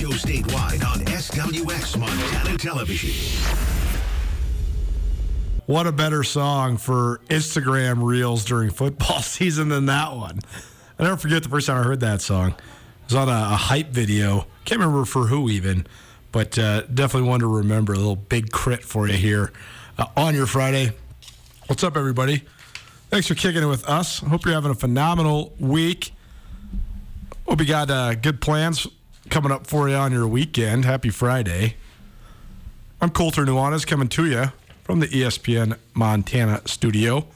Show statewide on SWX Montana Television. What a better song for Instagram reels during football season than that one. I never forget the first time I heard that song. It was on a, a hype video. Can't remember for who even, but uh, definitely one to remember. A little big crit for you here uh, on your Friday. What's up, everybody? Thanks for kicking it with us. Hope you're having a phenomenal week. Hope you got uh, good plans coming up for you on your weekend. Happy Friday. I'm Colter Nuanez coming to you from the ESPN Montana studio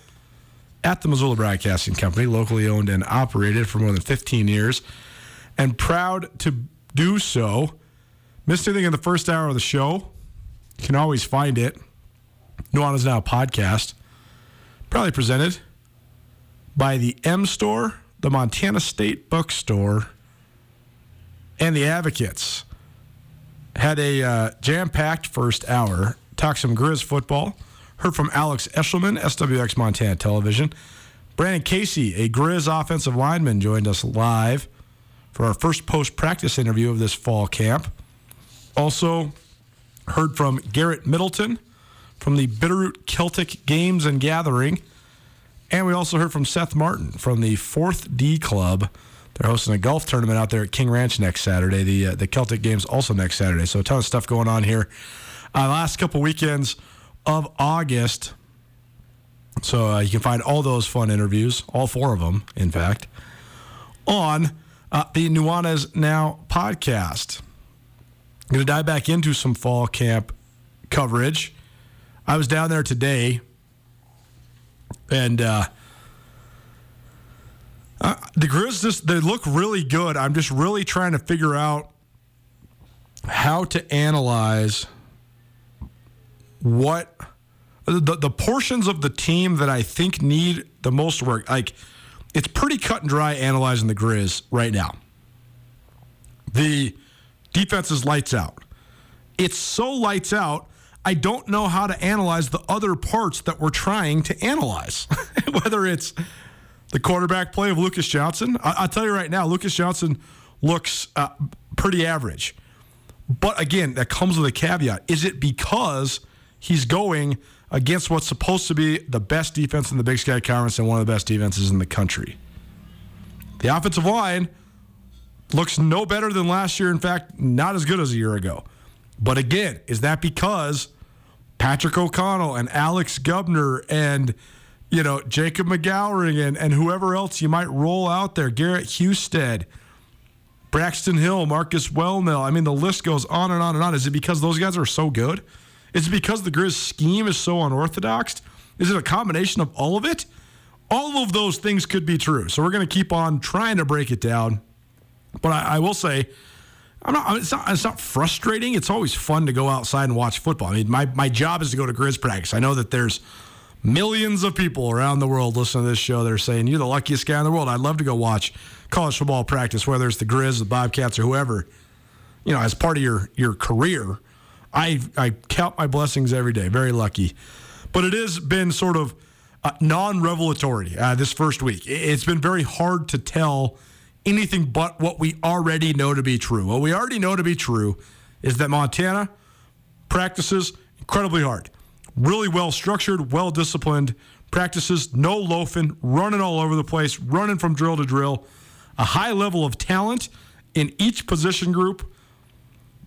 at the Missoula Broadcasting Company, locally owned and operated for more than 15 years, and proud to do so. Missed anything in the first hour of the show? You can always find it. Nuanez Now podcast, probably presented by the M Store, the Montana State Bookstore, and the Advocates had a uh, jam-packed first hour. Talked some Grizz football. Heard from Alex Eshelman, SWX Montana Television. Brandon Casey, a Grizz offensive lineman, joined us live for our first post-practice interview of this fall camp. Also heard from Garrett Middleton from the Bitterroot Celtic Games and Gathering. And we also heard from Seth Martin from the Fourth D Club. They're hosting a golf tournament out there at King Ranch next Saturday. The uh, the Celtic Games also next Saturday. So a ton of stuff going on here. Uh, last couple weekends of August. So uh, you can find all those fun interviews, all four of them, in fact, on uh, the Nuanez Now podcast. I'm going to dive back into some fall camp coverage. I was down there today, and uh, the Grizz just they look really good. I'm just really trying to figure out how to analyze what the the portions of the team that I think need the most work. Like it's pretty cut and dry analyzing the Grizz right now. The defense is lights out. It's so lights out. I don't know how to analyze the other parts that we're trying to analyze. Whether it's the quarterback play of Lucas Johnson, I- I'll tell you right now, Lucas Johnson looks uh, pretty average. But again, that comes with a caveat. Is it because he's going against what's supposed to be the best defense in the Big Sky Conference and one of the best defenses in the country? The offensive line looks no better than last year. In fact, not as good as a year ago. But again, is that because Patrick O'Connell and Alex Gubner and you know Jacob McGowering and, and whoever else you might roll out there, Garrett Husted, Braxton Hill, Marcus Wellmill. I mean, the list goes on and on and on. Is it because those guys are so good? Is it because the Grizz scheme is so unorthodox? Is it a combination of all of it? All of those things could be true. So we're going to keep on trying to break it down. But I, I will say, I'm not, it's not. It's not frustrating. It's always fun to go outside and watch football. I mean, my my job is to go to Grizz practice. I know that there's millions of people around the world listen to this show. They're saying, You're the luckiest guy in the world. I'd love to go watch college football practice, whether it's the Grizz, the Bobcats, or whoever, you know, as part of your, your career. I, I count my blessings every day. Very lucky. But it has been sort of uh, non revelatory uh, this first week. It's been very hard to tell anything but what we already know to be true. What we already know to be true is that Montana practices incredibly hard, really well structured, well disciplined practices, no loafing, running all over the place, running from drill to drill, a high level of talent in each position group.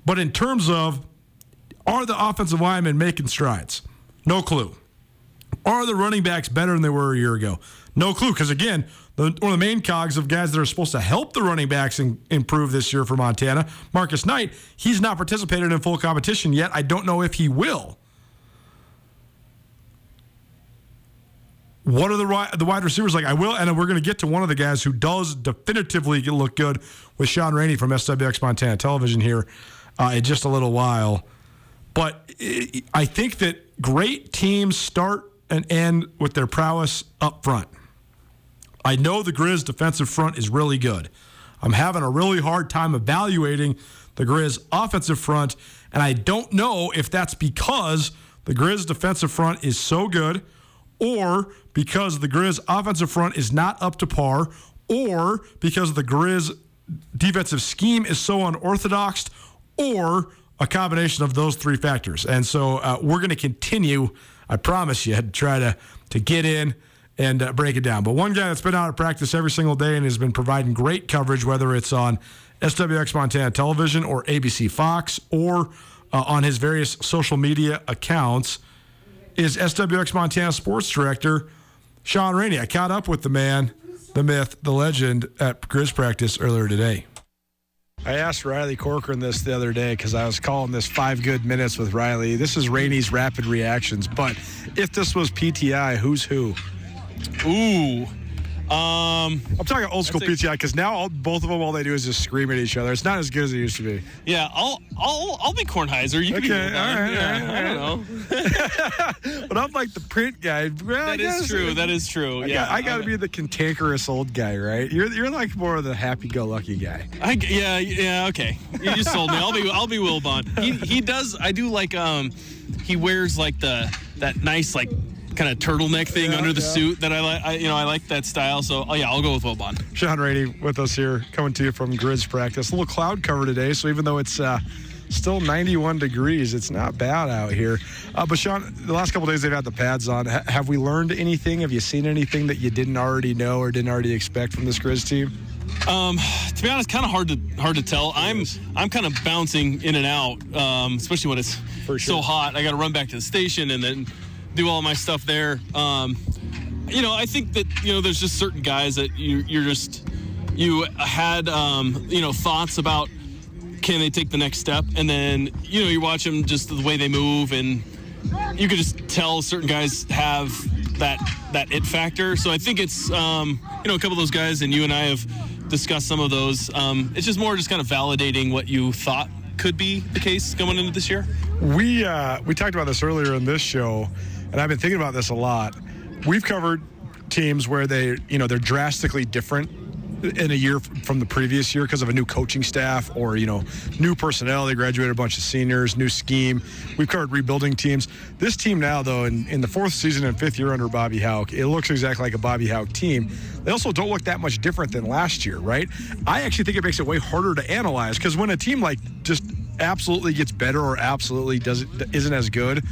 But in terms of are the offensive linemen making strides? No clue. Are the running backs better than they were a year ago? No clue. Because again, the, one of the main cogs of guys that are supposed to help the running backs in, improve this year for Montana, Marcus Knight, he's not participated in full competition yet. I don't know if he will. What are the the wide receivers like? I will, and we're going to get to one of the guys who does definitively look good with Sean Rainey from SWX Montana Television here uh, in just a little while. But I think that great teams start and end with their prowess up front. I know the Grizz defensive front is really good. I'm having a really hard time evaluating the Grizz offensive front, and I don't know if that's because the Grizz defensive front is so good or because the Grizz offensive front is not up to par, or because the Grizz defensive scheme is so unorthodox, or a combination of those three factors. And so uh, we're going to continue, I promise you, to try to, to get in and uh, break it down. But one guy that's been out of practice every single day and has been providing great coverage, whether it's on SWX Montana Television or ABC Fox or uh, on his various social media accounts, is SWX Montana Sports Director Sean Rainey. I caught up with the man, the myth, the legend at Grizz practice earlier today. I asked Riley Corcoran this the other day because I was calling this five good minutes with Riley. This is Rainey's rapid reactions. But if this was PTI, who's who? Ooh. Um, I'm talking old school PTI because now all, both of them, all they do is just scream at each other. It's not as good as it used to be. Yeah, I'll I'll I'll be Kornheiser. You okay, can be all right, yeah, all right, I don't know. but I'm like the print guy. Well, that is true. That is true. I yeah, got, I got to be the cantankerous old guy, right? You're you're like more of the happy-go-lucky guy. I, yeah, yeah. Okay, you just sold me. I'll be I'll be Wilbon. He he does. I do like um, he wears like the that nice like kind of turtleneck thing yeah, under the yeah. suit that I like. You know, I like that style. So, oh yeah, I'll go with Wilbon. Sean Rainey with us here, coming to you from Grizz practice. A little cloud cover today, so even though it's uh, still 91 degrees, it's not bad out here. Uh, but Sean, the last couple days they've had the pads on. H- have we learned anything? Have you seen anything that you didn't already know or didn't already expect from this Grizz team? Um, to be honest, kind of hard to hard to tell. I'm I'm kind of bouncing in and out, um, especially when it's sure. so hot. I got to run back to the station and then do all my stuff there. Um, you know, I think that you know there's just certain guys that you you're just you had um, you know thoughts about can they take the next step, and then you know you watch them just the way they move, and you could just tell certain guys have that that it factor. So I think it's um, you know a couple of those guys, and you and I have discussed some of those. Um, it's just more just kind of validating what you thought could be the case going into this year. We uh, we talked about this earlier in this show and I've been thinking about this a lot. We've covered teams where they, you know, they're drastically different in a year from the previous year because of a new coaching staff or you know new personnel. They graduated a bunch of seniors new scheme. We've covered rebuilding teams. This team now though in, in the fourth season and fifth year under bobby hauck it looks exactly like a bobby hauck team. They also don't look that much different than last year right? I actually think it makes it way harder to analyze because when a team like just absolutely gets better or absolutely doesn't isn't as good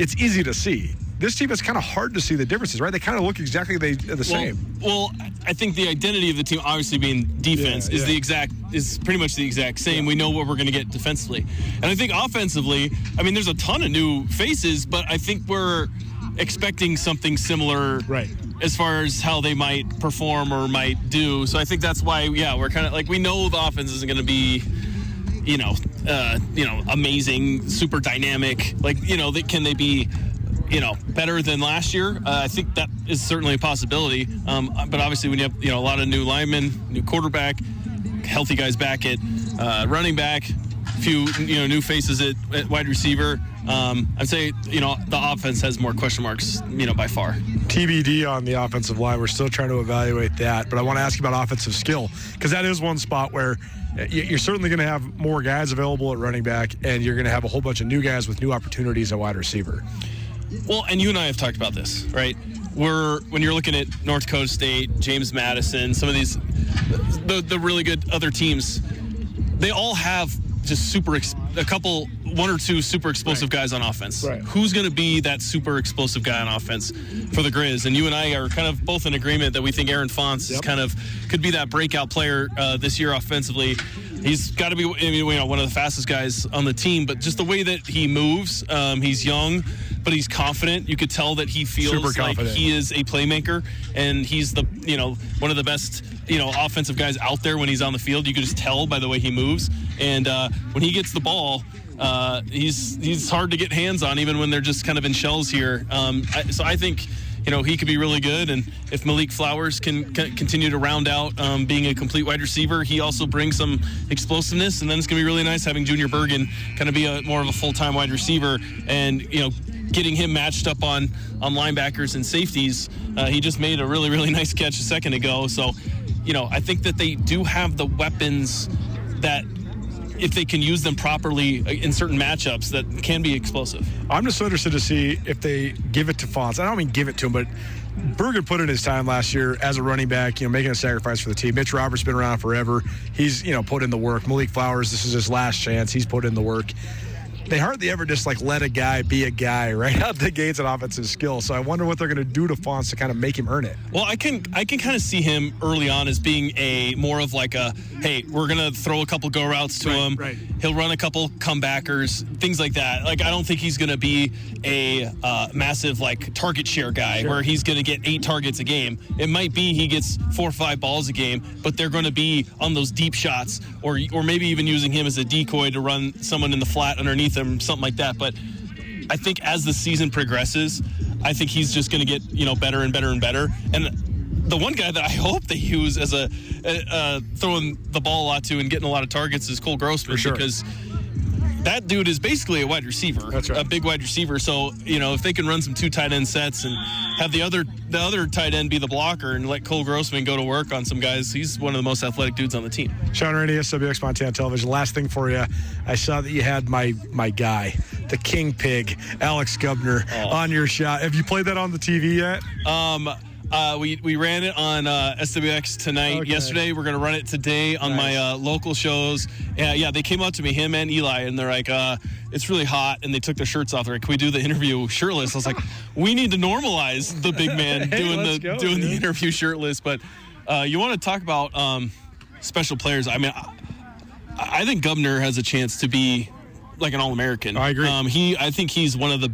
it's easy to see this team it's kind of hard to see the differences, right? They kind of look exactly they, the well, same. Well, I think the identity of the team, obviously being defense, yeah, is yeah. the exact is pretty much the exact same. Yeah. We know what we're going to get defensively, and I think offensively, I mean, there's a ton of new faces, but I think we're expecting something similar, right? As far as how they might perform or might do, so I think that's why, yeah, we're kind of like we know the offense isn't going to be you know, uh, you know, amazing, super dynamic. Like, you know, can they be you know, better than last year. Uh, I think that is certainly a possibility. Um, but obviously, when you have you know a lot of new linemen, new quarterback, healthy guys back at uh, running back, few you know new faces at, at wide receiver. Um, I'd say you know the offense has more question marks, you know, by far. TBD on the offensive line. We're still trying to evaluate that, but I want to ask you about offensive skill because that is one spot where you're certainly going to have more guys available at running back, and you're going to have a whole bunch of new guys with new opportunities at wide receiver. Well, and you and I have talked about this, right? We're when you're looking at North Dakota State, James Madison, some of these, the the really good other teams, they all have just super ex- a couple one or two super explosive right. guys on offense. Right. Who's going to be that super explosive guy on offense for the Grizz? And you and I are kind of both in agreement that we think Aaron Fonts yep. is kind of could be that breakout player uh, this year offensively. He's got to be I mean, you know one of the fastest guys on the team, but just the way that he moves, um, he's young but he's confident. You could tell that he feels like he is a playmaker, and he's the you know one of the best you know offensive guys out there when he's on the field. You could just tell by the way he moves, and uh, when he gets the ball. Uh, he's he's hard to get hands on even when they're just kind of in shells here. Um, I, so I think you know, he could be really good. And if Malik Flowers can, can continue to round out um, being a complete wide receiver, he also brings some explosiveness. And then it's going to be really nice having Junior Bergen kind of be a more of a full time wide receiver and, you know, getting him matched up on on linebackers and safeties. Uh, he just made a really really nice catch a second ago. So, you know, I think that they do have the weapons that if they can use them properly uh, in certain matchups that can be explosive. I'm just interested to see if they give it to Fonts. I don't mean give it to him, but Bergen put in his time last year as a running back, you know, making a sacrifice for the team. Mitch Roberts been around forever. He's, you know, put in the work. Malik Flowers, this is his last chance. He's put in the work they hardly ever just like let a guy be a guy right out the gates on offensive skill. So I wonder what they're going to do to Fonts to kind of make him earn it. Well, I can I can kind of see him early on as being a more of like a hey, we're going to throw a couple go routes to right, him. Right. He'll run a couple comebackers, things like that. Like I don't think he's going to be a uh, massive like target share guy sure. where he's going to get eight targets a game. It might be he gets four or five balls a game, but they're going to be on those deep shots or or maybe even using him as a decoy to run someone in the flat underneath him, something like that. But I think as the season progresses, I think he's just going to get you know better and better and better. And the one guy that I hope they use as a uh, throwing the ball a lot to and getting a lot of targets is Cole Grossman sure. because that dude is basically a wide receiver, right. a big wide receiver. So you know if they can run some two tight end sets and have the other the other tight end be the blocker and let Cole Grossman go to work on some guys, he's one of the most athletic dudes on the team. Sean Rainey, SWX Montana Television. Last thing for you, I saw that you had my my guy, the King Pig, Alex Gubner, oh. on your shot. Have you played that on the TV yet? Um. Uh, we we ran it on uh, SWX tonight. Okay. Yesterday, we're gonna run it today on nice. my uh, local shows. Yeah, yeah, they came out to me, him and Eli, and they're like, uh, "It's really hot," and they took their shirts off. They're like, "Can we do the interview shirtless?" I was like, "We need to normalize the big man hey, doing the go, doing dude. the interview shirtless." But uh, you want to talk about um, special players? I mean, I, I think Gubner has a chance to be like an All American. I agree. Um, he, I think he's one of the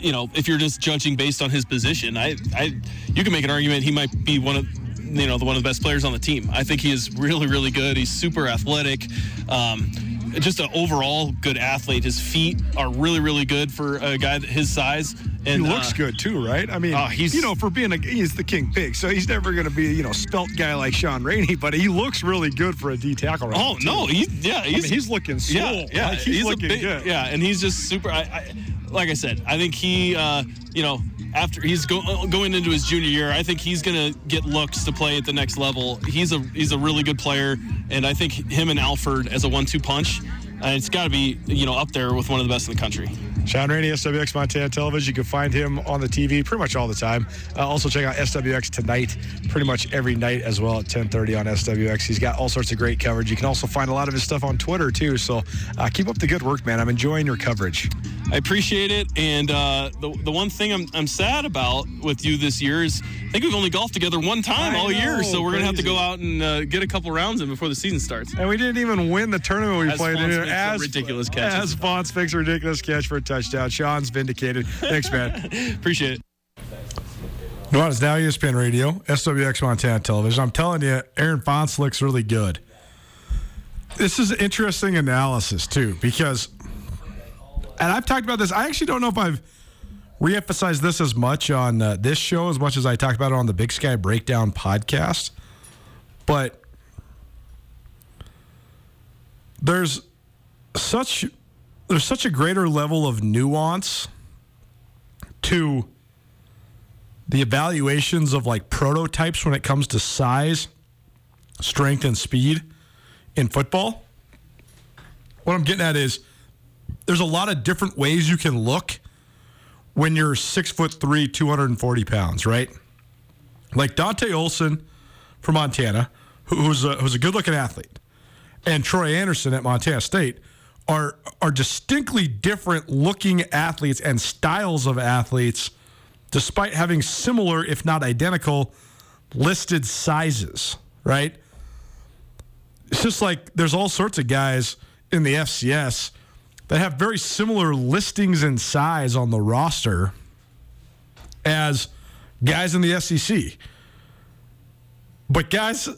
you know, if you're just judging based on his position, I, I, you can make an argument he might be one of, you know, the one of the best players on the team. I think he is really, really good. He's super athletic. Um, just an overall good athlete. His feet are really, really good for a guy his size. And he looks uh, good too, right? I mean, uh, he's you know, for being a he's the king pig, so he's never going to be you know spelt guy like Sean Rainey, but he looks really good for a D tackle. Right oh no, he's yeah, he's, I mean, he's looking yeah, yeah, Like, he's, looking big, good. yeah, and he's just super. I, I, like I said, I think he, uh, you know, after he's go, uh, going into his junior year, I think he's gonna get looks to play at the next level. He's a he's a really good player, and I think him and Alford as a one-two punch, uh, it's got to be you know up there with one of the best in the country. Sean Rainey, SWX Montana Television. You can find him on the TV pretty much all the time. Uh, also check out SWX tonight, pretty much every night as well at 10:30 on SWX. He's got all sorts of great coverage. You can also find a lot of his stuff on Twitter too. So uh, keep up the good work, man. I'm enjoying your coverage. I appreciate it, and uh, the the one thing I'm I'm sad about with you this year is I think we've only golfed together one time I all know, year, so we're gonna have to go out and uh, get a couple rounds in before the season starts. And we didn't even win the tournament we As played Fonts in. As ridiculous catch. As Fonts makes a ridiculous catch for a touchdown. Sean's vindicated. Thanks, man. Appreciate it. Nuanez now E ESPN Radio, SWX Montana Television. I'm telling you, Aaron Fonts looks really good. This is an interesting analysis too, because, and I've talked about this. I actually don't know if I've reemphasized this as much on uh, this show as much as I talked about it on the Big Sky Breakdown podcast, but there's such there's such a greater level of nuance to the evaluations of like prototypes when it comes to size, strength, and speed in football. What I'm getting at is there's a lot of different ways you can look when you're six foot three, 240 pounds, right? Like Dante Olson from Montana, who's a, who's a good looking athlete, and Troy Anderson at Montana State are are distinctly different looking athletes and styles of athletes, despite having similar, if not identical, listed sizes. Right? It's just like there's all sorts of guys in the FCS that have very similar listings and size on the roster as guys in the SEC. But guys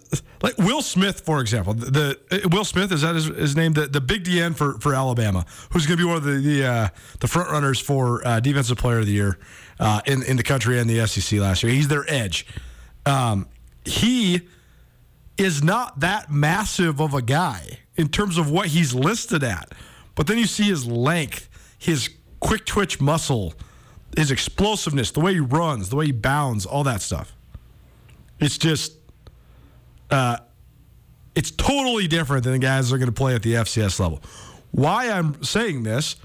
like Will Smith, for example, the, the Will Smith is that his, his, name, the, the big DN for, for Alabama, who's going to be one of the the, uh, the front runners for uh, defensive player of the year uh, in in the country and the SEC last year. He's their edge. Um, he is not that massive of a guy in terms of what he's listed at, but then you see his length, his quick twitch muscle, his explosiveness, the way he runs, the way he bounds, all that stuff. It's just uh, it's totally different than the guys that are going to play at the FCS level. Why I'm saying this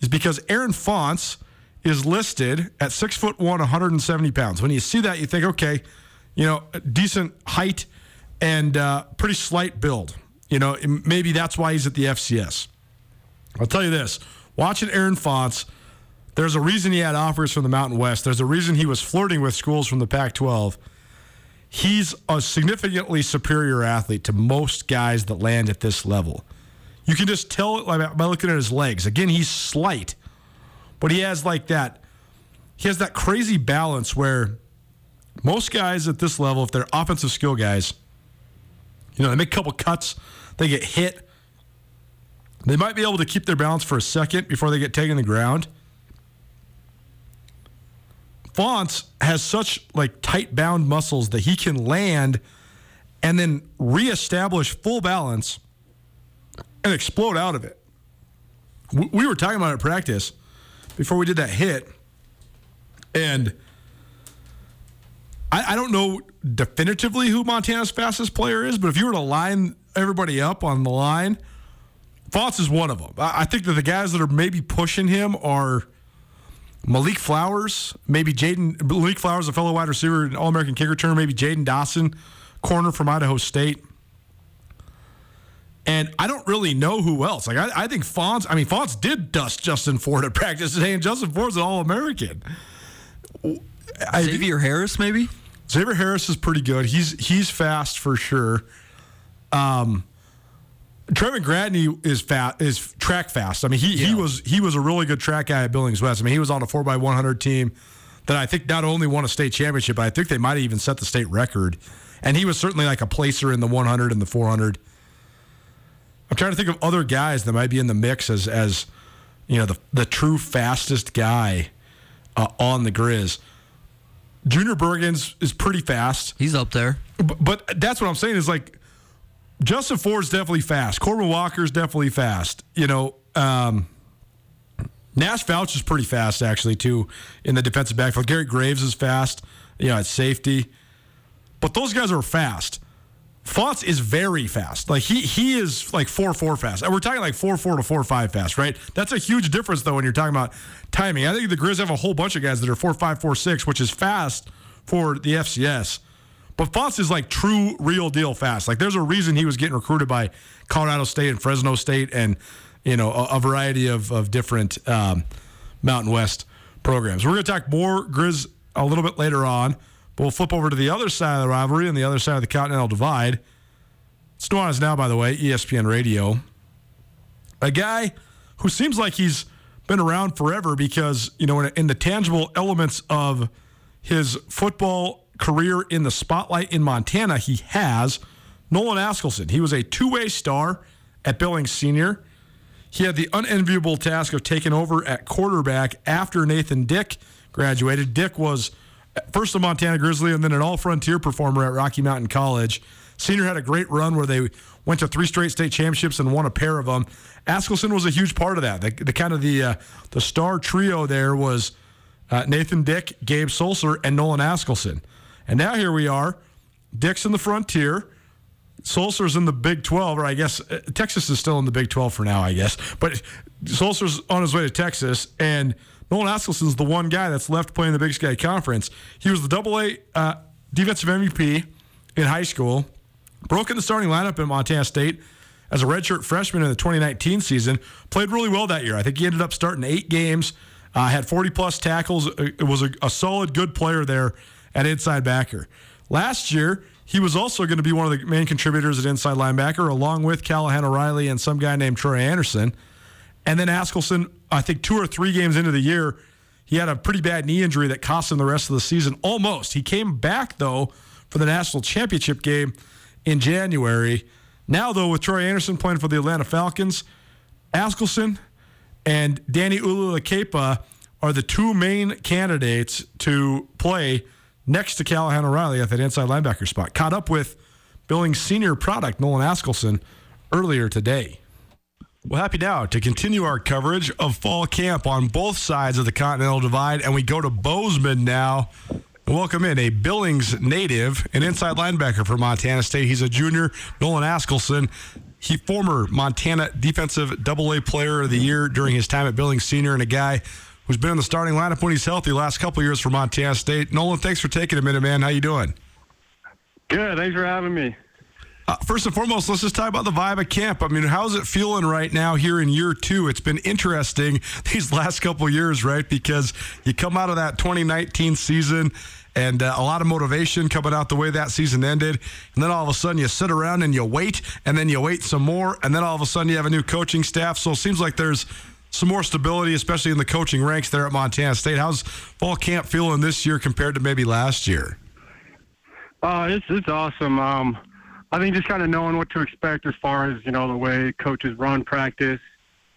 is because Aaron Fonts is listed at six foot one, 170 pounds. When you see that, you think, okay, you know, decent height and uh, pretty slight build. You know, maybe that's why he's at the FCS. I'll tell you this: watching Aaron Fonts, there's a reason he had offers from the Mountain West. There's a reason he was flirting with schools from the Pac-12 he's a significantly superior athlete to most guys that land at this level. You can just tell by looking at his legs. Again, he's slight, but he has like that. He has that crazy balance where most guys at this level, if they're offensive skill guys, you know, they make a couple cuts, they get hit. They might be able to keep their balance for a second before they get taken to the ground. Fonts has such like tight bound muscles that he can land and then reestablish full balance and explode out of it. We were talking about it practice before we did that hit, and I, I don't know definitively who Montana's fastest player is, but if you were to line everybody up on the line, Fonts is one of them. I think that the guys that are maybe pushing him are Malik Flowers, maybe Jaden Malik Flowers, a fellow wide receiver, an All American kicker returner, maybe Jaden Dawson, corner from Idaho State. And I don't really know who else. Like I, I think Fonts. I mean, Fonts did dust Justin Ford at practice today, and Justin Ford's an All American. Xavier Harris, maybe. Xavier Harris is pretty good. He's he's fast for sure. Um, Trevin Gradney is fat is track fast. I mean, he, yeah. he was he was a really good track guy at Billings West. I mean, he was on a four x one hundred team that I think not only won a state championship, but I think they might have even set the state record. And he was certainly like a placer in the one hundred and the four hundred. I'm trying to think of other guys that might be in the mix as as you know the the true fastest guy uh, on the Grizz. Junior Bergens is pretty fast. He's up there. But, but that's what I'm saying is like Justin Ford's definitely fast. Corbin Walker's definitely fast. You know, um, Nash Vouch is pretty fast actually too in the defensive backfield. Garrett Graves is fast. You know, at safety, but those guys are fast. Fonts is very fast. Like he he is like four four fast. And we're talking like four four to four five fast, right? That's a huge difference though when you're talking about timing. I think the Grizz have a whole bunch of guys that are four five four six, which is fast for the FCS. But Fonts is like true, real deal fast. Like there's a reason he was getting recruited by Colorado State and Fresno State and you know a, a variety of of different um, Mountain West programs. We're going to talk more Grizz a little bit later on, but we'll flip over to the other side of the rivalry and the other side of the Continental Divide. It's Nuanez now, by the way, ESPN Radio. A guy who seems like he's been around forever because you know in, in the tangible elements of his football career in the spotlight in Montana, he has Nolan Askelson. He was a two way star at Billings Senior. He had the unenviable task of taking over at quarterback after Nathan Dick graduated. Dick was first a Montana Grizzly and then an all frontier performer at Rocky Mountain College. Senior had a great run where they went to three straight state championships and won a pair of them. Askelson was a huge part of that. The, the kind of the uh, the star trio there was uh, Nathan Dick, Gabe Sulser, and Nolan Askelson. And now here we are. Dick's in the frontier. Sulser's in the Big 12, or I guess uh, Texas is still in the Big 12 for now, I guess. But Sulser's on his way to Texas, and Nolan Askelson's the one guy that's left playing the Big Sky Conference. He was the Double A uh, defensive MVP in high school, broke in the starting lineup at Montana State as a redshirt freshman in the 2019 season. Played really well that year. I think he ended up starting eight games, uh, had 40 plus tackles. It was a, a solid, good player there at inside backer. Last year, he was also going to be one of the main contributors at inside linebacker, along with Callahan O'Reilly and some guy named Troy Anderson. And then Askelson, I think two or three games into the year, he had a pretty bad knee injury that cost him the rest of the season. Almost. He came back, though, for the national championship game in January. Now, though, with Troy Anderson playing for the Atlanta Falcons, Askelson and Danny Uluilakepa are the two main candidates to play next to Callahan O'Reilly at that inside linebacker spot. Caught up with Billings senior product, Nolan Askelson, earlier today. Well, happy now to continue our coverage of fall camp on both sides of the Continental Divide, and we go to Bozeman now. Welcome in a Billings native, an inside linebacker for Montana State. He's a junior, Nolan Askelson. He former Montana Defensive Double A Player of the Year during his time at Billings Senior, and a guy who's been in the starting lineup when he's healthy last couple years for Montana State. Nolan, thanks for taking a minute, man. How you doing? Good. Thanks for having me. Uh, first and foremost, let's just talk about the vibe of camp. I mean, how's it feeling right now here in year two? It's been interesting these last couple years, right? Because you come out of that 2019 season and uh, a lot of motivation coming out the way that season ended. And then all of a sudden you sit around and you wait, and then you wait some more, and then all of a sudden you have a new coaching staff. So it seems like there's some more stability, especially in the coaching ranks there at Montana State. How's fall camp feeling this year compared to maybe last year? Uh, it's it's awesome. Um, I think just kind of knowing what to expect as far as you know the way coaches run practice,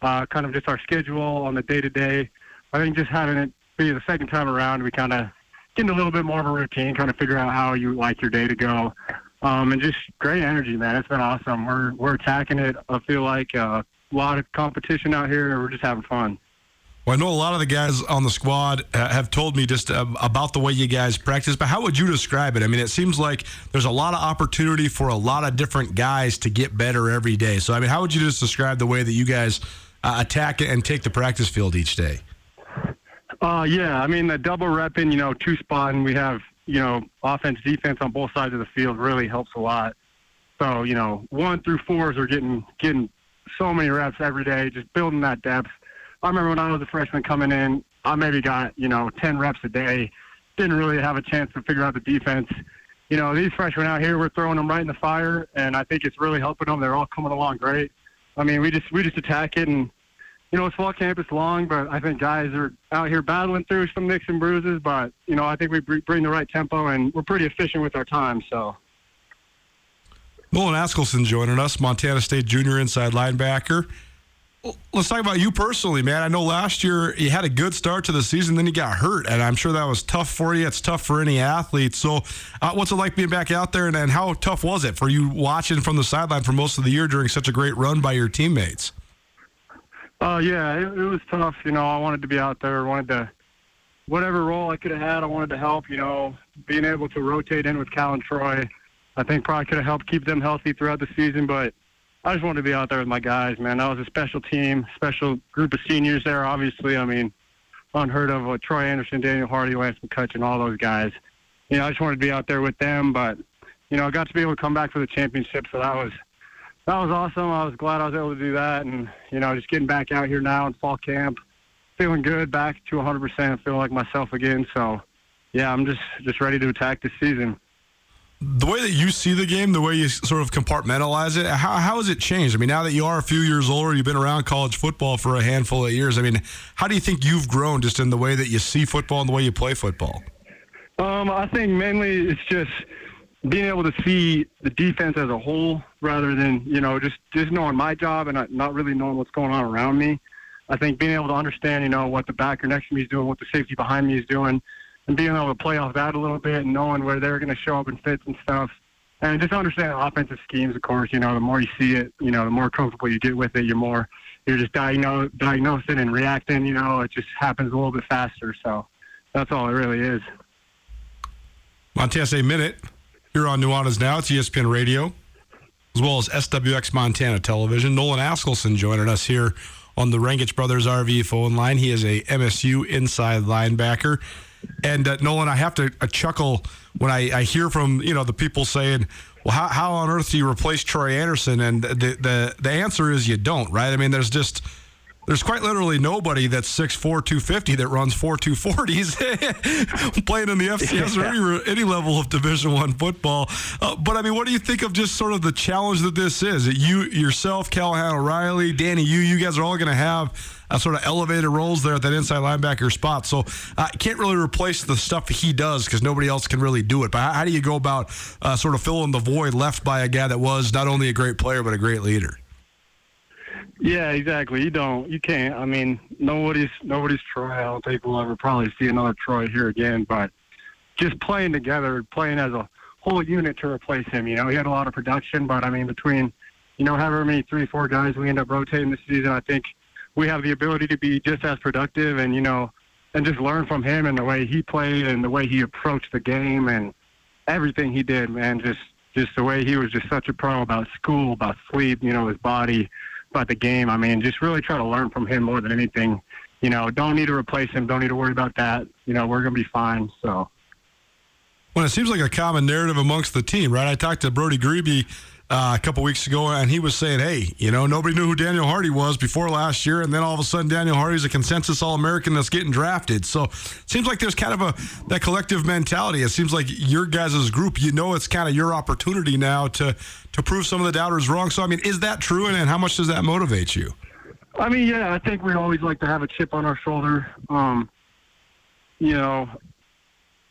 uh, kind of just our schedule on the day to day. I think just having it be the second time around, we kind of getting a little bit more of a routine, trying to figure out how you like your day to go, um, and just great energy, man. It's been awesome. We're we're attacking it. I feel like uh, a lot of competition out here. And we're just having fun. Well, I know a lot of the guys on the squad uh, have told me just uh, about the way you guys practice, but how would you describe it? I mean, it seems like there's a lot of opportunity for a lot of different guys to get better every day. So, I mean, how would you just describe the way that you guys uh, attack and take the practice field each day? Uh, yeah, I mean, the double repping, you know, two spot, and we have, you know, offense, defense on both sides of the field really helps a lot. So, you know, one through fours are getting getting so many reps every day, just building that depth I remember when I was a freshman coming in, I maybe got, you know, 10 reps a day. Didn't really have a chance to figure out the defense. You know, these freshmen out here, we're throwing them right in the fire, and I think it's really helping them. They're all coming along great. I mean, we just we just attack it, and you know, it's fall camp, it's long, but I think guys are out here battling through some nicks and bruises. But you know, I think we bring the right tempo, and we're pretty efficient with our time. So. Nolan Askelson joining us, Montana State junior inside linebacker. Let's talk about you personally, man. I know last year you had a good start to the season, then you got hurt, and I'm sure that was tough for you. It's tough for any athlete. So, uh, what's it like being back out there, and, and how tough was it for you watching from the sideline for most of the year during such a great run by your teammates? Uh, yeah, it, it was tough. You know, I wanted to be out there. Wanted to, whatever role I could have had, I wanted to help. You know, being able to rotate in with Cal and Troy, I think probably could have helped keep them healthy throughout the season, but I just wanted to be out there with my guys, man. That was a special team, special group of seniors there. Obviously, I mean, unheard of with Troy Anderson, Daniel Hardy, Lance McCutcheon, all those guys. You know, I just wanted to be out there with them, but you know, I got to be able to come back for the championship, so that was that was awesome. I was glad I was able to do that, and you know, just getting back out here now in fall camp, feeling good, back to 100%, feeling like myself again. So, yeah, I'm just just ready to attack this season the way that you see the game, the way you sort of compartmentalize it, how, how has it changed? I mean, now that you are a few years older, you've been around college football for a handful of years. I mean, how do you think you've grown just in the way that you see football and the way you play football? Um, I think mainly it's just being able to see the defense as a whole rather than, you know, just, just knowing my job and not really knowing what's going on around me. I think being able to understand, you know, what the backer next to me is doing, what the safety behind me is doing, and being able to play off that a little bit and knowing where they're going to show up in fits and stuff. and just understand offensive schemes. Of course, you know, the more you see it, you know, the more comfortable you get with it, you're more you're just diagnose, diagnosing and reacting. You know, it just happens a little bit faster. So that's all it really is. Montana State Minute here on Nuanez Now. It's ESPN Radio, as well as SWX Montana Television. Nolan Askelson joining us here on the Rangich Brothers RV phone line. He is a MSU inside linebacker. And uh, Nolan, I have to uh, chuckle when I, I, hear from you know the people saying, "Well, how, how on earth do you replace Troy Anderson?" And the, the the answer is you don't, right? I mean, there's just there's quite literally nobody that's 6'4", 250 that runs four 240s playing in the FCS or any, any level of Division One football. Uh, but I mean, what do you think of just sort of the challenge that this is? You yourself, Callahan O'Reilly, Danny, you, you guys are all going to have a sort of elevated roles there at that inside linebacker spot. So I uh, can't really replace the stuff he does because nobody else can really do it. But how, how do you go about uh, sort of filling the void left by a guy that was not only a great player but a great leader? Yeah, exactly. You don't, you can't. I mean, nobody's nobody's Troy. I don't think we'll ever probably see another Troy here again. But just playing together, playing as a whole unit to replace him. You know, he had a lot of production, but I mean, between you know however many three, four guys we end up rotating this season, I think we have the ability to be just as productive, and you know, and just learn from him and the way he played and the way he approached the game and everything he did. Man, just just the way he was just such a pro about school, about sleep, you know, his body about the game. I mean, just really try to learn from him more than anything. You know, don't need to replace him. Don't need to worry about that. You know, we're going to be fine. So. Well, it seems like a common narrative amongst the team, right? I talked to Brody Grebe uh, a couple weeks ago, and he was saying, "Hey, you know, nobody knew who Daniel Hardy was before last year, and then all of a sudden, Daniel Hardy's a consensus All-American that's getting drafted." So, it seems like there's kind of a that collective mentality. It seems like your guys' group, you know, it's kind of your opportunity now to to prove some of the doubters wrong. So, I mean, is that true, and, and how much does that motivate you? I mean, yeah, I think we always like to have a chip on our shoulder. Um, you know,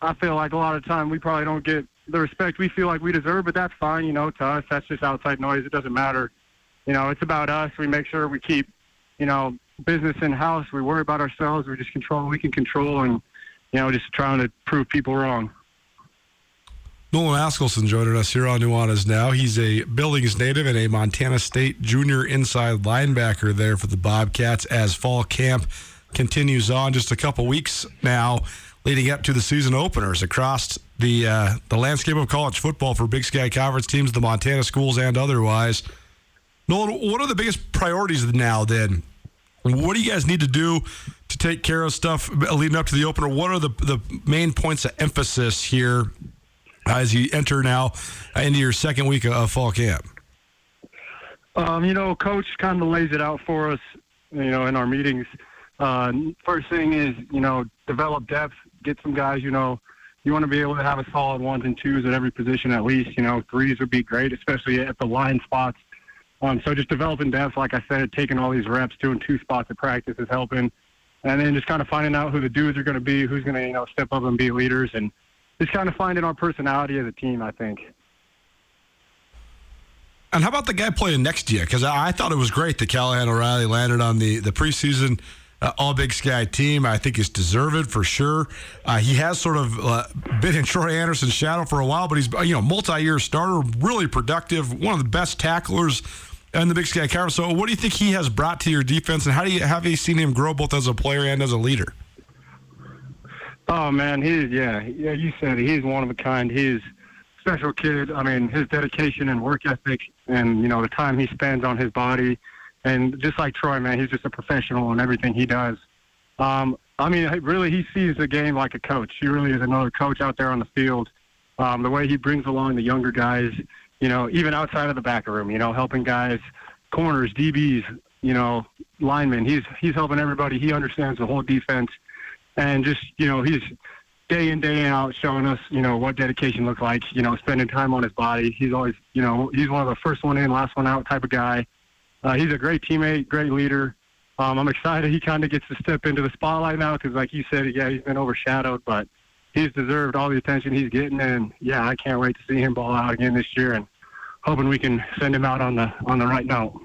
I feel like a lot of time we probably don't get the respect we feel like we deserve, but that's fine. You know, to us, that's just outside noise. It doesn't matter. You know, it's about us. We make sure we keep, you know, business in house. We worry about ourselves. We just control what we can control, and you know, just trying to prove people wrong. Nolan Askelson joining us here on Nuanez now. He's a Billings native and a Montana State junior inside linebacker there for the Bobcats as fall camp continues on. Just a couple weeks now leading up to the season openers across the uh, the landscape of college football for Big Sky Conference teams, the Montana schools, and otherwise. Nolan, what are the biggest priorities now? Then, what do you guys need to do to take care of stuff leading up to the opener? What are the the main points of emphasis here as you enter now into your second week of fall camp? Um, you know, coach kind of lays it out for us. You know, in our meetings. Uh, first thing is, you know, develop depth, get some guys, you know, you want to be able to have a solid ones and twos at every position at least. You know, threes would be great, especially at the line spots. Um, so just developing depth, like I said, taking all these reps, doing two spots of practice is helping, and then just kind of finding out who the dudes are going to be, who's going to you know step up and be leaders, and just kind of finding our personality as a team. I think. And how about the guy playing next year? Because I thought it was great that Callahan O'Reilly landed on the the preseason uh, All Big Sky team. I think is deserved for sure. Uh, he has sort of uh, been in Troy Anderson's shadow for a while, but he's you know multi-year starter, really productive, one of the best tacklers in the Big Sky Conference. So, what do you think he has brought to your defense, and how do you have you seen him grow both as a player and as a leader? Oh man, he's yeah, yeah. You said it. he's one of a kind. He's special kid. I mean, his dedication and work ethic, and you know the time he spends on his body and just like Troy, man, he's just a professional in everything he does. Um, I mean, really, he sees the game like a coach. He really is another coach out there on the field. Um, the way he brings along the younger guys, you know, even outside of the back room, you know, helping guys, corners, DBs, you know, linemen. He's he's helping everybody. He understands the whole defense, and just you know, he's day in day out showing us, you know, what dedication looks like. You know, spending time on his body. He's always, you know, he's one of the first one in, last one out type of guy. Uh, he's a great teammate, great leader. Um, I'm excited he kind of gets to step into the spotlight now because, like you said, yeah, he's been overshadowed, but he's deserved all the attention he's getting. And yeah, I can't wait to see him ball out again this year, and hoping we can send him out on the on the right note.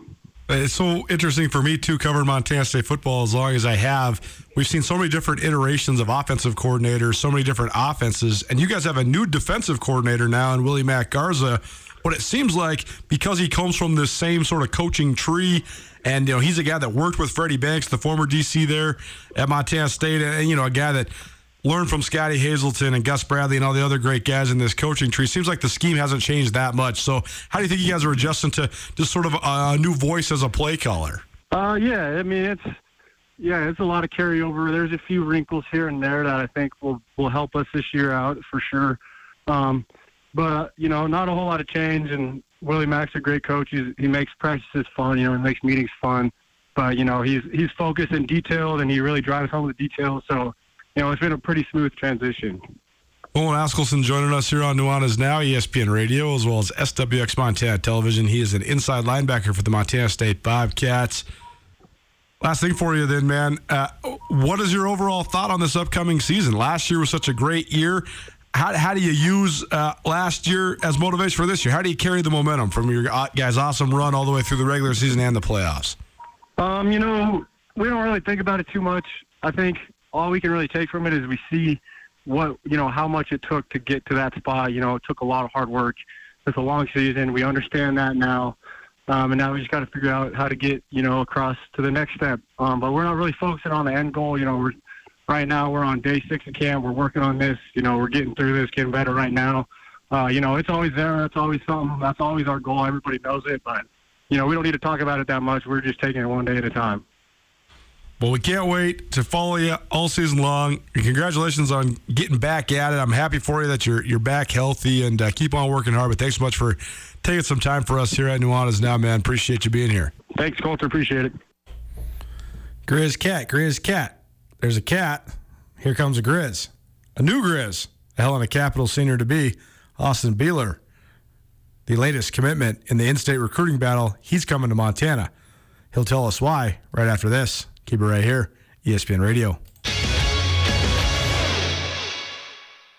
It's so interesting for me too, covering Montana State football as long as I have. We've seen so many different iterations of offensive coordinators, so many different offenses, and you guys have a new defensive coordinator now and Willie Mack Garza. But it seems like because he comes from this same sort of coaching tree, and you know he's a guy that worked with Freddie Banks, the former DC there at Montana State, and you know a guy that learned from Scottie Hazelton and Gus Bradley and all the other great guys in this coaching tree. Seems like the scheme hasn't changed that much. So, how do you think you guys are adjusting to just sort of a new voice as a play caller? Uh, yeah, I mean it's yeah, it's a lot of carryover. There's a few wrinkles here and there that I think will will help us this year out for sure. Um, but you know, not a whole lot of change. And Willie Mack's a great coach. He's, he makes practices fun. You know, he makes meetings fun. But you know, he's he's focused and detailed, and he really drives home the details. So you know, it's been a pretty smooth transition. Nolan Askelson joining us here on Nuanez Now, ESPN Radio, as well as SWX Montana Television. He is an inside linebacker for the Montana State Bobcats. Last thing for you, then, man. Uh, what is your overall thought on this upcoming season? Last year was such a great year. How, how do you use uh, last year as motivation for this year? How do you carry the momentum from your guys' awesome run all the way through the regular season and the playoffs? Um, you know, we don't really think about it too much. I think all we can really take from it is we see what you know how much it took to get to that spot. You know, it took a lot of hard work. It's a long season. We understand that now, um, and now we just got to figure out how to get you know across to the next step. Um, but we're not really focusing on the end goal. You know, we're right now we're on day six of camp. We're working on this. You know, we're getting through this, getting better right now. Uh, you know, it's always there. It's always something. That's always our goal. Everybody knows it, but you know, we don't need to talk about it that much. We're just taking it one day at a time. Well, we can't wait to follow you all season long. And congratulations on getting back at it. I'm happy for you that you're you're back healthy and uh, keep on working hard. But thanks so much for taking some time for us here at Nuanez Now, man. Appreciate you being here. Thanks, Colter. Appreciate it. Grizz cat, Grizz cat. There's a cat. Here comes a Grizz, a new Grizz, a Helena Capital senior to be, Austin Beeler. The latest commitment in the in-state recruiting battle. He's coming to Montana. He'll tell us why right after this. Keep it right here, ESPN Radio.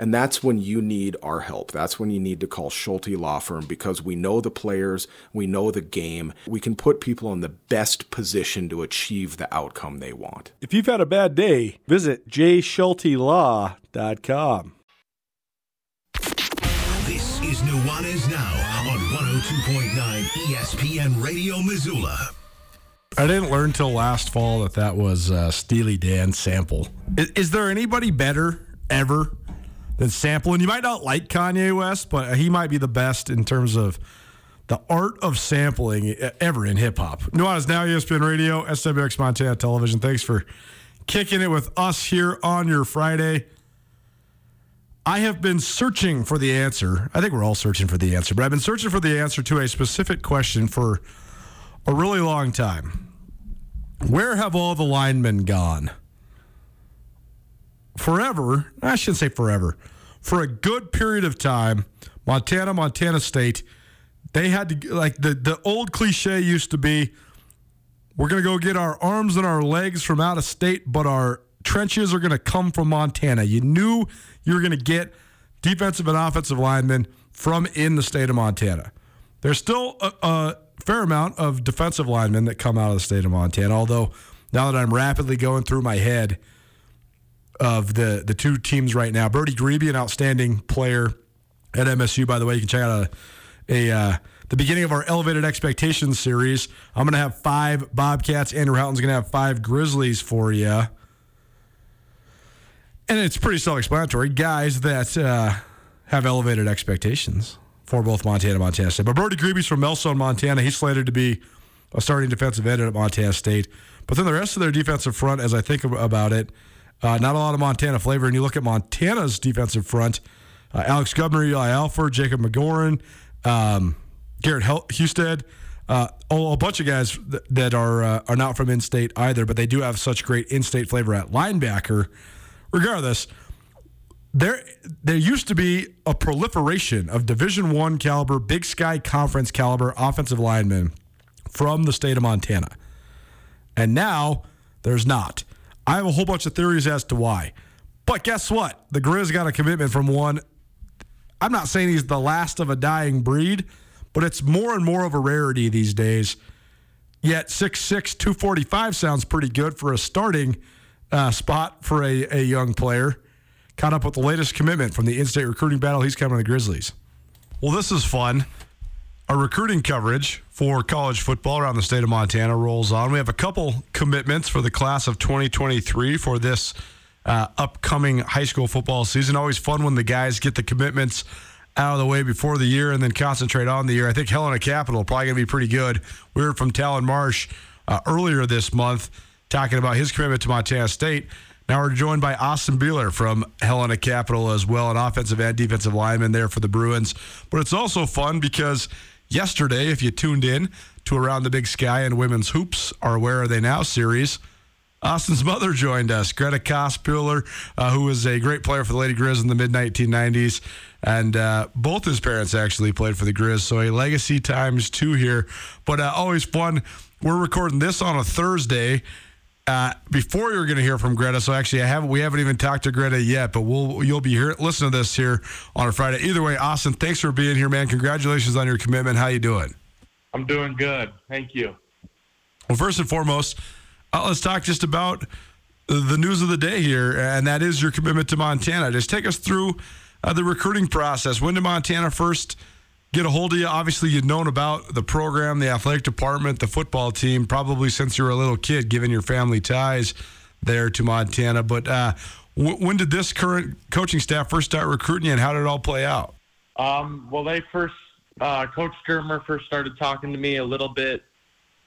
and that's when you need our help. That's when you need to call Schulte Law Firm because we know the players, we know the game. We can put people in the best position to achieve the outcome they want. If you've had a bad day, visit jschultelaw.com. This is Nuanez Now on 102.9 ESPN Radio Missoula. I didn't learn till last fall that that was uh, Steely Dan sample. Is, is, there anybody better ever than sample? And you might not like Kanye West, but he might be the best in terms of the art of sampling ever in hip hop. Nuanez Now, ESPN Radio, SWX Montana Television. Thanks for kicking it with us here on your Friday. I have been searching for the answer. I think we're all searching for the answer, but I've been searching for the answer to a specific question for a really long time. Where have all the linemen gone? Forever, I shouldn't say forever, for a good period of time, Montana, Montana State, they had to, like, the, the old cliche used to be we're going to go get our arms and our legs from out of state, but our trenches are going to come from Montana. You knew you were going to get defensive and offensive linemen from in the state of Montana. There's still a, a fair amount of defensive linemen that come out of the state of Montana. Although now that I'm rapidly going through my head of the the two teams right now, Brody Grebe, an outstanding player at MSU. By the way, you can check out a, a uh, the beginning of our elevated expectations series. I'm going to have five Bobcats. Andrew Houghton's going to have five Grizzlies for you. And it's pretty self explanatory. Guys that uh, have elevated expectations for both Montana and Montana State. But Brody Grebe's from Melstone, Montana. He's slated to be a starting defensive end at Montana State. But then the rest of their defensive front, as I think about it, uh, not a lot of Montana flavor. And you look at Montana's defensive front uh, Alex Gubner, Eli Alford, Jacob McGoran, um, Garrett Hel- Husted. Uh, a bunch of guys th- that are uh, are not from in-state either, but they do have such great in-state flavor at linebacker. Regardless, there there used to be a proliferation of Division One caliber, Big Sky Conference caliber offensive linemen from the state of Montana, and now there's not. I have a whole bunch of theories as to why, but guess what? The Grizz got a commitment from one. I'm not saying he's the last of a dying breed but it's more and more of a rarity these days. Yet 6'6, 245 sounds pretty good for a starting uh, spot for a, a young player. Caught up with the latest commitment from the in state recruiting battle. He's coming to the Grizzlies. Well, this is fun. Our recruiting coverage for college football around the state of Montana rolls on. We have a couple commitments for the class of 2023 for this uh, upcoming high school football season. Always fun when the guys get the commitments out of the way before the year and then concentrate on the year. I think Helena Capital probably going to be pretty good. We heard from Talon Marsh uh, earlier this month talking about his commitment to Montana State. Now we're joined by Austin Beeler from Helena Capital as well, an offensive and defensive lineman there for the Bruins. But it's also fun because yesterday, if you tuned in to Around the Big Sky and Women's Hoops, our Where Are They Now series, Austin's mother joined us, Greta Kospuler, uh, who was a great player for the Lady Grizz in the mid 1990s. And uh, both his parents actually played for the Grizz. So a legacy times two here. But uh, always fun. We're recording this on a Thursday. Uh, before you're going to hear from Greta, so actually I haven't we haven't even talked to Greta yet, but we'll you'll be here listen to this here on a Friday. Either way, Austin, thanks for being here, man. Congratulations on your commitment. How you doing? I'm doing good. Thank you. Well, first and foremost, uh, let's talk just about the news of the day here, and that is your commitment to Montana. Just take us through uh, the recruiting process. When did Montana first get a hold of you? Obviously, you'd known about the program, the athletic department, the football team, probably since you were a little kid, given your family ties there to Montana. But uh, w- when did this current coaching staff first start recruiting you, and how did it all play out? Um, well, they first, uh, Coach Dermer first started talking to me a little bit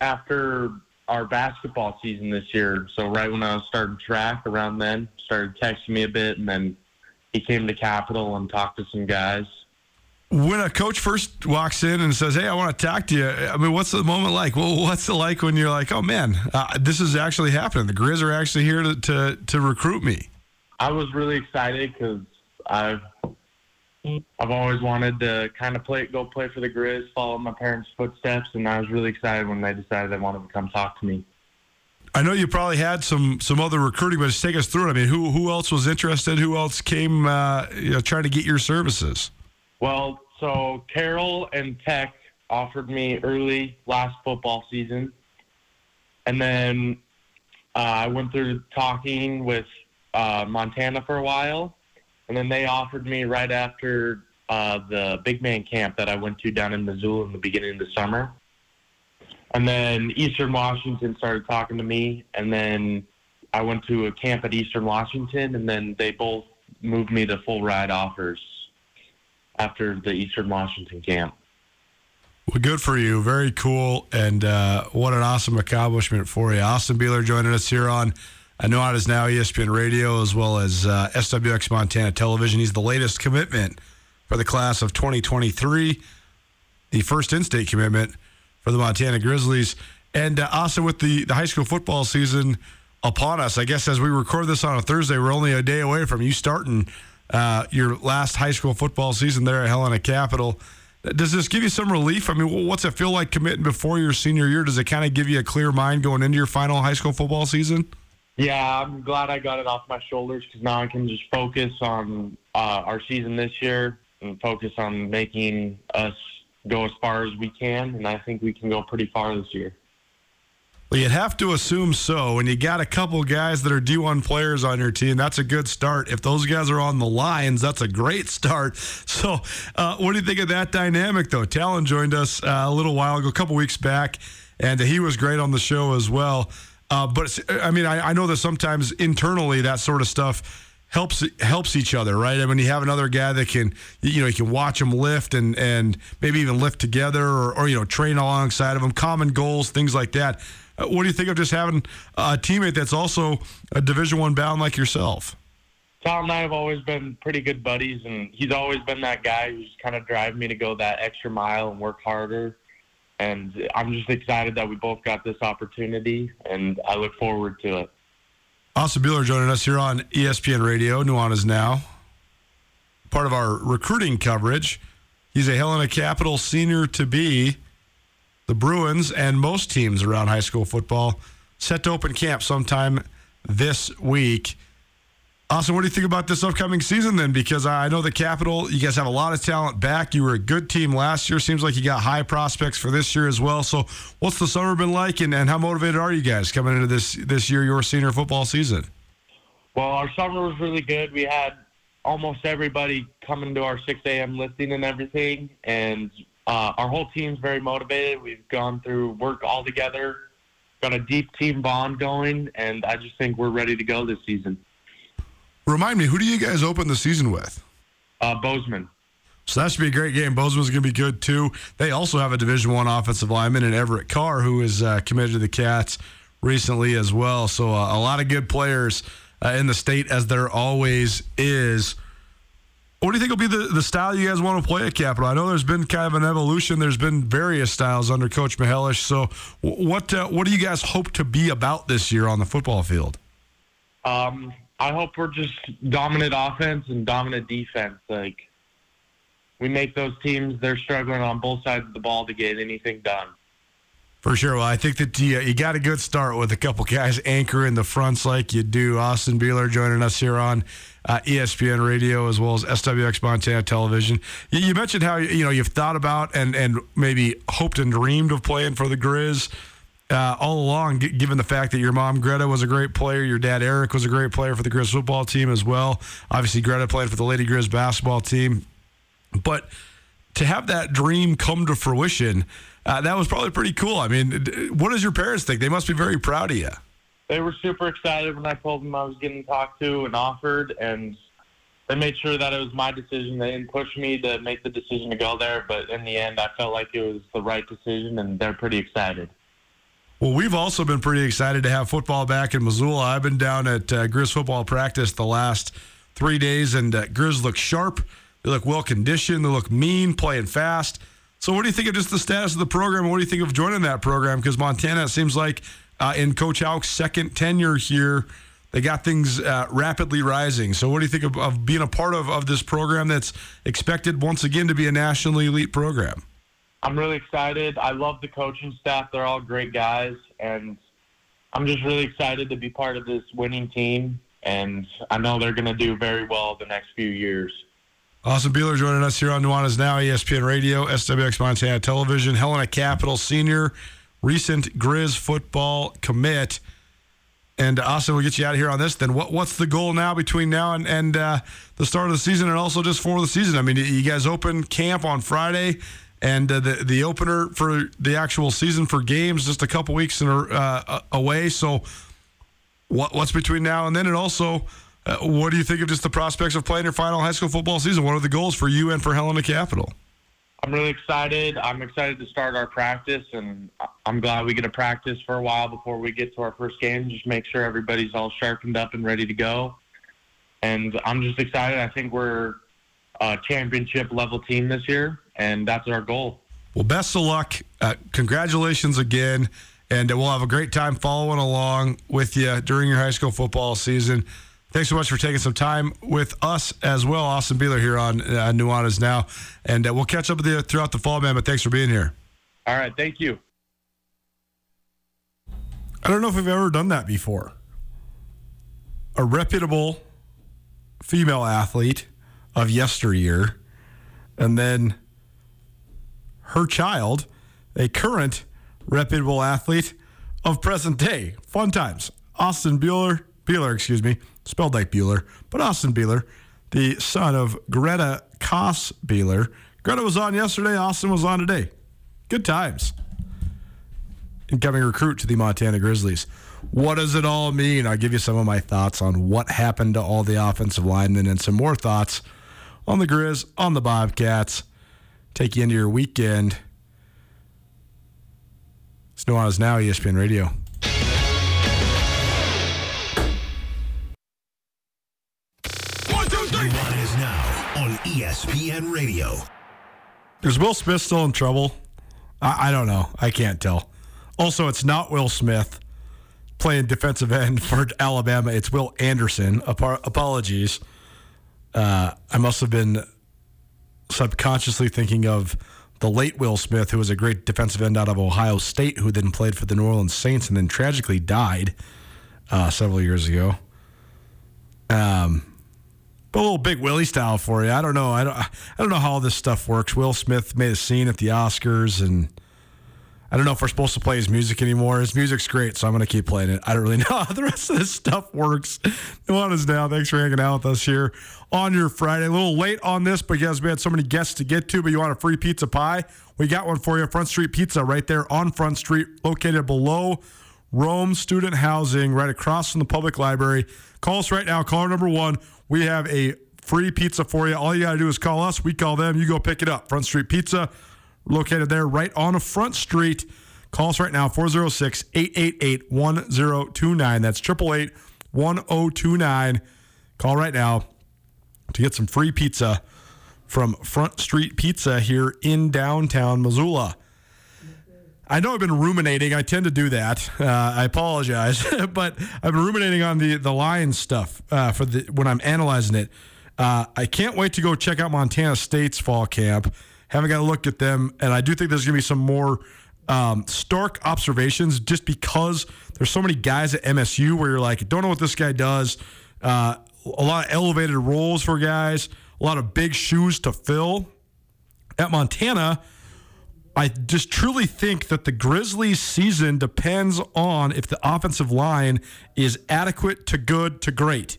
after our basketball season this year. So right when I was starting track, around then, started texting me a bit, and then he came to Capital and talked to some guys. When a coach first walks in and says, "Hey, I want to talk to you," I mean, what's the moment like? Well, what's it like when you're like, "Oh man, uh, this is actually happening. The Grizz are actually here to to, to recruit me." I was really excited because I've I've always wanted to kind of play, go play for the Grizz, follow my parents' footsteps, and I was really excited when they decided they wanted to come talk to me. I know you probably had some some other recruiting, but just take us through it. I mean, who who else was interested? Who else came uh, you know, trying to get your services? Well, so Carroll and Tech offered me early last football season, and then uh, I went through talking with uh, Montana for a while, and then they offered me right after uh, the big man camp that I went to down in Missoula in the beginning of the summer. And then Eastern Washington started talking to me, and then I went to a camp at Eastern Washington, and then they both moved me to full ride offers after the Eastern Washington camp. Well, good for you. Very cool. And uh, what an awesome accomplishment for you. Austin Beeler joining us here on Nuanez Now ESPN Radio as well as uh, SWX Montana Television. He's the latest commitment for the class of 2023, the first in state commitment for the Montana Grizzlies. And uh, also with the, the high school football season upon us, I guess as we record this on a Thursday, we're only a day away from you starting uh, your last high school football season there at Helena Capital. Does this give you some relief? I mean, what's it feel like committing before your senior year? Does it kind of give you a clear mind going into your final high school football season? Yeah, I'm glad I got it off my shoulders because now I can just focus on uh, our season this year and focus on making us go as far as we can, and I think we can go pretty far this year. Well, you'd have to assume so. And you got a couple guys that are D1 players on your team. That's a good start. If those guys are on the Lions, that's a great start. So, uh, what do you think of that dynamic, though? Talon joined us uh, a little while ago, a couple weeks back, and he was great on the show as well. Uh, but I mean, I, I know that sometimes internally that sort of stuff helps helps each other, right? I mean, you have another guy that can, you know, you can watch them lift and and maybe even lift together, or, or you know, train alongside of them, common goals, things like that. Uh, what do you think of just having a teammate that's also a Division One bound like yourself? Talon and I have always been pretty good buddies, and he's always been that guy who's kind of driving me to go that extra mile and work harder. And I'm just excited that we both got this opportunity, and I look forward to it. Austin Bueller joining us here on ESPN Radio, Nuanez Now. Part of our recruiting coverage. He's a Helena Capital senior to be. The Bruins and most teams around high school football set to open camp sometime this week. Austin, what do you think about this upcoming season then? Because I know the Capital, you guys have a lot of talent back. You were a good team last year. Seems like you got high prospects for this year as well. So, what's the summer been like, and, and how motivated are you guys coming into this this year, your senior football season? Well, our summer was really good. We had almost everybody coming to our 6 a.m. listing and everything, and uh, our whole team's very motivated. We've gone through work all together, got a deep team bond going, and I just think we're ready to go this season. Remind me, who do you guys open the season with? Uh, Bozeman. So that should be a great game. Bozeman's going to be good too. They also have a Division One offensive lineman in Everett Carr, who is uh, committed to the Cats recently as well. So uh, a lot of good players uh, in the state, as there always is. What do you think will be the, the style you guys want to play at Capital? I know there's been kind of an evolution. There's been various styles under Coach Mihelish. So what uh, what do you guys hope to be about this year on the football field? Um, I hope we're just dominant offense and dominant defense. Like we make those teams, they're struggling on both sides of the ball to get anything done. For sure. Well, I think that you, you got a good start with a couple guys anchoring the fronts like you do. Austin Beeler joining us here on uh, ESPN Radio as well as SWX Montana Television. You, you, mentioned how you know you've thought about and and maybe hoped and dreamed of playing for the Grizz uh, all along, g- given the fact that your mom, Greta, was a great player. Your dad, Eric, was a great player for the Grizz football team as well. Obviously, Greta played for the Lady Grizz basketball team. But to have that dream come to fruition, uh, that was probably pretty cool. I mean, what does your parents think? They must be very proud of you. They were super excited when I told them I was getting talked to and offered, and they made sure that it was my decision. They didn't push me to make the decision to go there, but in the end, I felt like it was the right decision, and they're pretty excited. Well, we've also been pretty excited to have football back in Missoula. I've been down at uh, Grizz football practice the last three days, and uh, Grizz look sharp. They look well conditioned. They look mean, playing fast. So, what do you think of just the status of the program? What do you think of joining that program? Because Montana, seems like uh, in Coach Hauck's second tenure here, they got things uh, rapidly rising. So, what do you think of, of being a part of, of this program that's expected once again to be a nationally elite program? I'm really excited. I love the coaching staff. They're all great guys, and I'm just really excited to be part of this winning team. And I know they're going to do very well the next few years. Austin Beeler joining us here on Nuanez Now, ESPN Radio, SWX Montana Television, Helena Capital Senior, recent Grizz football commit. And uh, Austin, we'll get you out of here on this. Then, what what's the goal now between now and and uh, the start of the season, and also just for the season? I mean, you guys open camp on Friday and uh, the the opener for the actual season for games just a couple weeks in, uh, away. So, what what's between now and then, and also, uh, what do you think of just the prospects of playing your final high school football season? What are the goals for you and for Helena Capital? I'm really excited. I'm excited to start our practice, and I'm glad we get to practice for a while before we get to our first game. Just make sure everybody's all sharpened up and ready to go. And I'm just excited. I think we're a championship level team this year and that's our goal. Well, best of luck. Uh, congratulations again, and we'll have a great time following along with you during your high school football season. Thanks so much for taking some time with us as well, Austin Beeler here on uh, Nuanez Now, and uh, we'll catch up with you throughout the fall, man. But thanks for being here. All right, thank you. I don't know if we've ever done that before. A reputable female athlete of yesteryear, and then her child, a current reputable athlete of present day. Fun times. Austin Bueller, Bueller, excuse me, spelled like Bueller, but Austin Bueller, the son of Greta Koss Bueller. Greta was on yesterday, Austin was on today. Good times. Incoming recruit to the Montana Grizzlies. What does it all mean? I'll give you some of my thoughts on what happened to all the offensive linemen and some more thoughts on the Grizz, on the Bobcats. Take you into your weekend. It's Nuanez Now, ESPN Radio. Nuanez Now on ESPN Radio. Is Will Smith still in trouble? I, I don't know. I can't tell. Also, it's not Will Smith playing defensive end for Alabama. It's Will Anderson. Ap- apologies. Uh, I must have been subconsciously thinking of the late Will Smith, who was a great defensive end out of Ohio State, who then played for the New Orleans Saints and then tragically died uh, several years ago. Um, a little Big Willie style for you. I don't know. I don't. I don't know how all this stuff works. Will Smith made a scene at the Oscars, and I don't know if we're supposed to play his music anymore. His music's great, so I'm going to keep playing it. I don't really know how the rest of this stuff works. Nuanez Now. Thanks for hanging out with us here on your Friday. A little late on this because we had so many guests to get to, but you want a free pizza pie? We got one for you. Front Street Pizza right there on Front Street, located below Rome Student Housing, right across from the public library. Call us right now. Caller number one. We have a free pizza for you. All you got to do is call us. We call them. You go pick it up. Front Street Pizza, located there right on front street. Call us right now, 406 888 1029. That's 888 1029. Call right now to get some free pizza from Front Street Pizza here in downtown Missoula. I know I've been ruminating. I tend to do that. Uh, I apologize, but I've been ruminating on the the Lions stuff uh, for the when I'm analyzing it. Uh, I can't wait to go check out Montana State's fall camp. Haven't got a look at them, and I do think there's going to be some more um, stark observations just because there's so many guys at MSU where you're like, don't know what this guy does. Uh, a lot of elevated roles for guys, a lot of big shoes to fill. At Montana, I just truly think that the Grizzlies season depends on if the offensive line is adequate to good to great.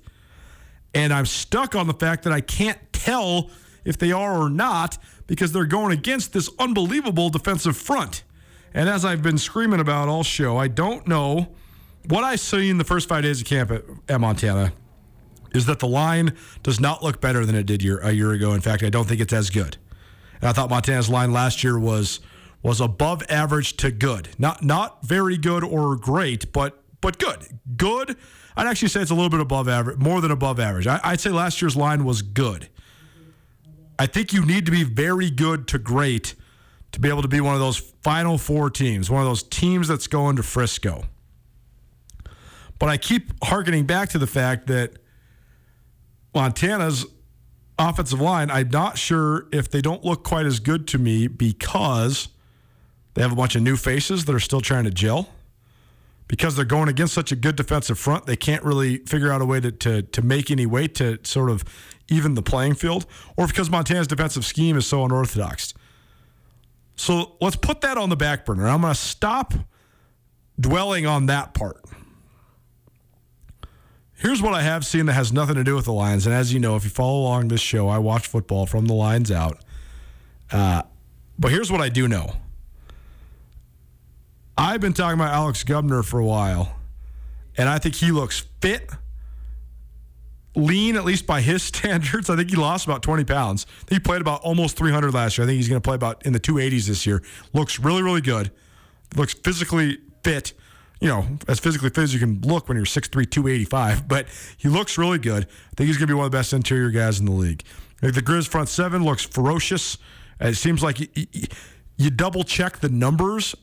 And I'm stuck on the fact that I can't tell if they are or not because they're going against this unbelievable defensive front. And as I've been screaming about all show, I don't know what I see in the first five days of camp at, at Montana is that the line does not look better than it did year, a year ago. In fact, I don't think it's as good. And I thought Montana's line last year was was above average to good. Not not very good or great, but but good. Good. I'd actually say it's a little bit above average, more than above average. I, I'd say last year's line was good. I think you need to be very good to great to be able to be one of those final four teams, one of those teams that's going to Frisco. But I keep harkening back to the fact that Montana's offensive line, I'm not sure if they don't look quite as good to me because they have a bunch of new faces that are still trying to gel. Because they're going against such a good defensive front, they can't really figure out a way to, to, to make any weight to sort of even the playing field, or because Montana's defensive scheme is so unorthodox. So let's put that on the back burner. I'm going to stop dwelling on that part. Here's what I have seen that has nothing to do with the Lions. And as you know, if you follow along this show, I watch football from the Lions out. Uh, but here's what I do know I've been talking about Alex Gubner for a while, and I think he looks fit, lean, at least by his standards. I think he lost about 20 pounds. he played about almost 300 last year. I think he's going to play about in the 280s this year. Looks really, really good. Looks physically fit you know, as physically fit as you can look when you're 6'3, 285, but he looks really good. I think he's going to be one of the best interior guys in the league. The Grizz front seven looks ferocious. Uh, it seems like you, you double check the numbers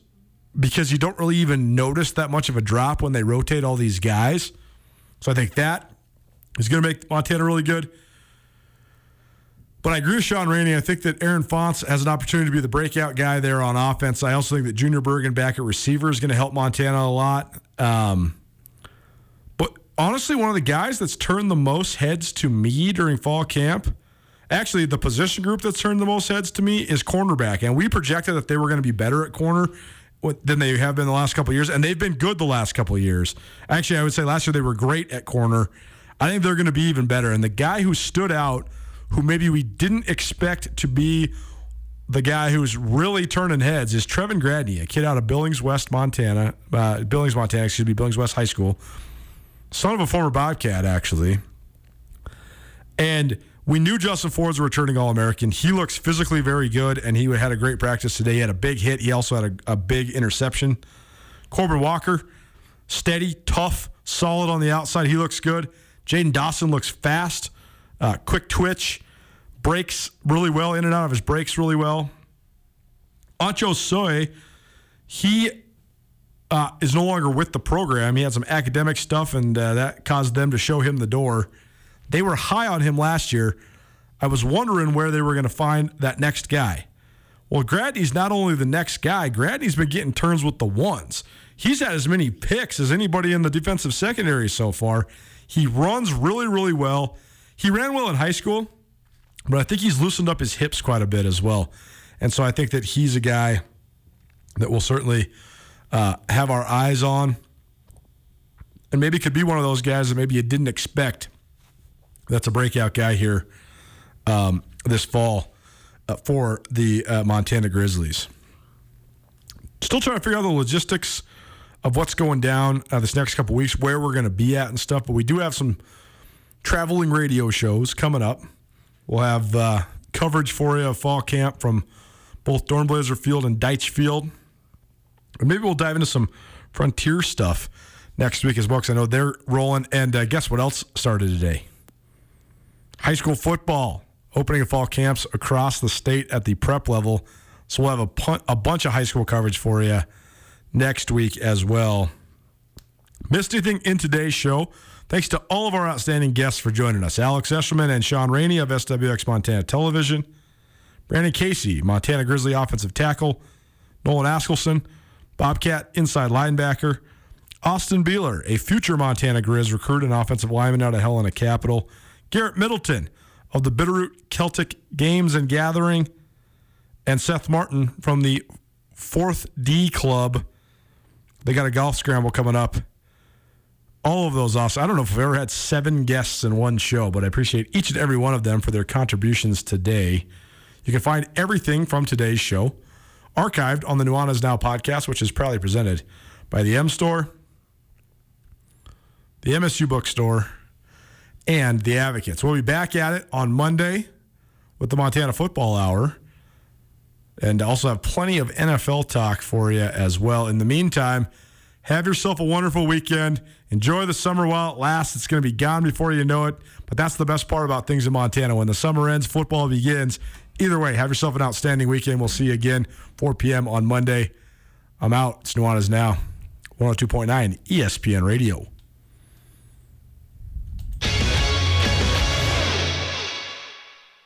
because you don't really even notice that much of a drop when they rotate all these guys. So I think that is going to make Montana really good. But I agree with Sean Rainey. I think that Aaron Fonts has an opportunity to be the breakout guy there on offense. I also think that Junior Bergen back at receiver is going to help Montana a lot. Um, but honestly, one of the guys that's turned the most heads to me during fall camp, actually, the position group that's turned the most heads to me is cornerback. And we projected that they were going to be better at corner than they have been the last couple years, and they've been good the last couple years. Actually, I would say last year they were great at corner. I think they're going to be even better. And the guy who stood out – who maybe we didn't expect to be the guy who's really turning heads is Trevin Gradney, a kid out of Billings West, Montana. Uh, Billings, Montana, excuse me, Billings West High School. Son of a former Bobcat, actually. And we knew Justin Ford's a returning All American. He looks physically very good, and he had a great practice today. He had a big hit. He also had a, a big interception. Corbin Walker, steady, tough, solid on the outside. He looks good. Jaden Dawson looks fast, uh, quick twitch, breaks really well, in and out of his breaks really well. Ancho Soy, he uh, is no longer with the program. He had some academic stuff, and uh, that caused them to show him the door. They were high on him last year. I was wondering where they were going to find that next guy. Well, Gradney's not only the next guy, Gradney's been getting turns with the ones. He's had as many picks as anybody in the defensive secondary so far. He runs really, really well. He ran well in high school, but I think he's loosened up his hips quite a bit as well. And so I think that he's a guy that we'll certainly uh, have our eyes on. And maybe could be one of those guys that maybe you didn't expect that's a breakout guy here um, this fall uh, for the uh, Montana Grizzlies. Still trying to figure out the logistics of what's going down uh, this next couple weeks, where we're going to be at and stuff. But we do have some traveling radio shows coming up. We'll have uh, coverage for you of fall camp from both Dornblaser Field and Deitch Field. And maybe we'll dive into some frontier stuff next week as well, because I know they're rolling. And uh, guess what else started today? High school football opening of fall camps across the state at the prep level. So we'll have a, pun- a bunch of high school coverage for you next week as well. Missed anything in today's show? Thanks to all of our outstanding guests for joining us. Alex Escherman and Sean Rainey of SWX Montana Television, Brandon Casey, Montana Grizzly offensive tackle, Nolan Askelson, Bobcat inside linebacker, Austin Beeler, a future Montana Grizz recruit and offensive lineman out of Helena Capital, Garrett Middleton of the Bitterroot Celtic Games and Gathering, and Seth Martin from the Fourth D Club. They got a golf scramble coming up. All of those awesome. I don't know if we've ever had seven guests in one show, but I appreciate each and every one of them for their contributions today. You can find everything from today's show archived on the Nuanez Now podcast, which is proudly presented by the M Store, the MSU Bookstore, and the Advocates. We'll be back at it on Monday with the Montana Football Hour and also have plenty of NFL talk for you as well. In the meantime, have yourself a wonderful weekend. Enjoy the summer while it lasts. It's going to be gone before you know it. But that's the best part about things in Montana. When the summer ends, football begins. Either way, have yourself an outstanding weekend. We'll see you again 4 p.m. on Monday. I'm out. It's Nuanez Now, 102.9 ESPN Radio.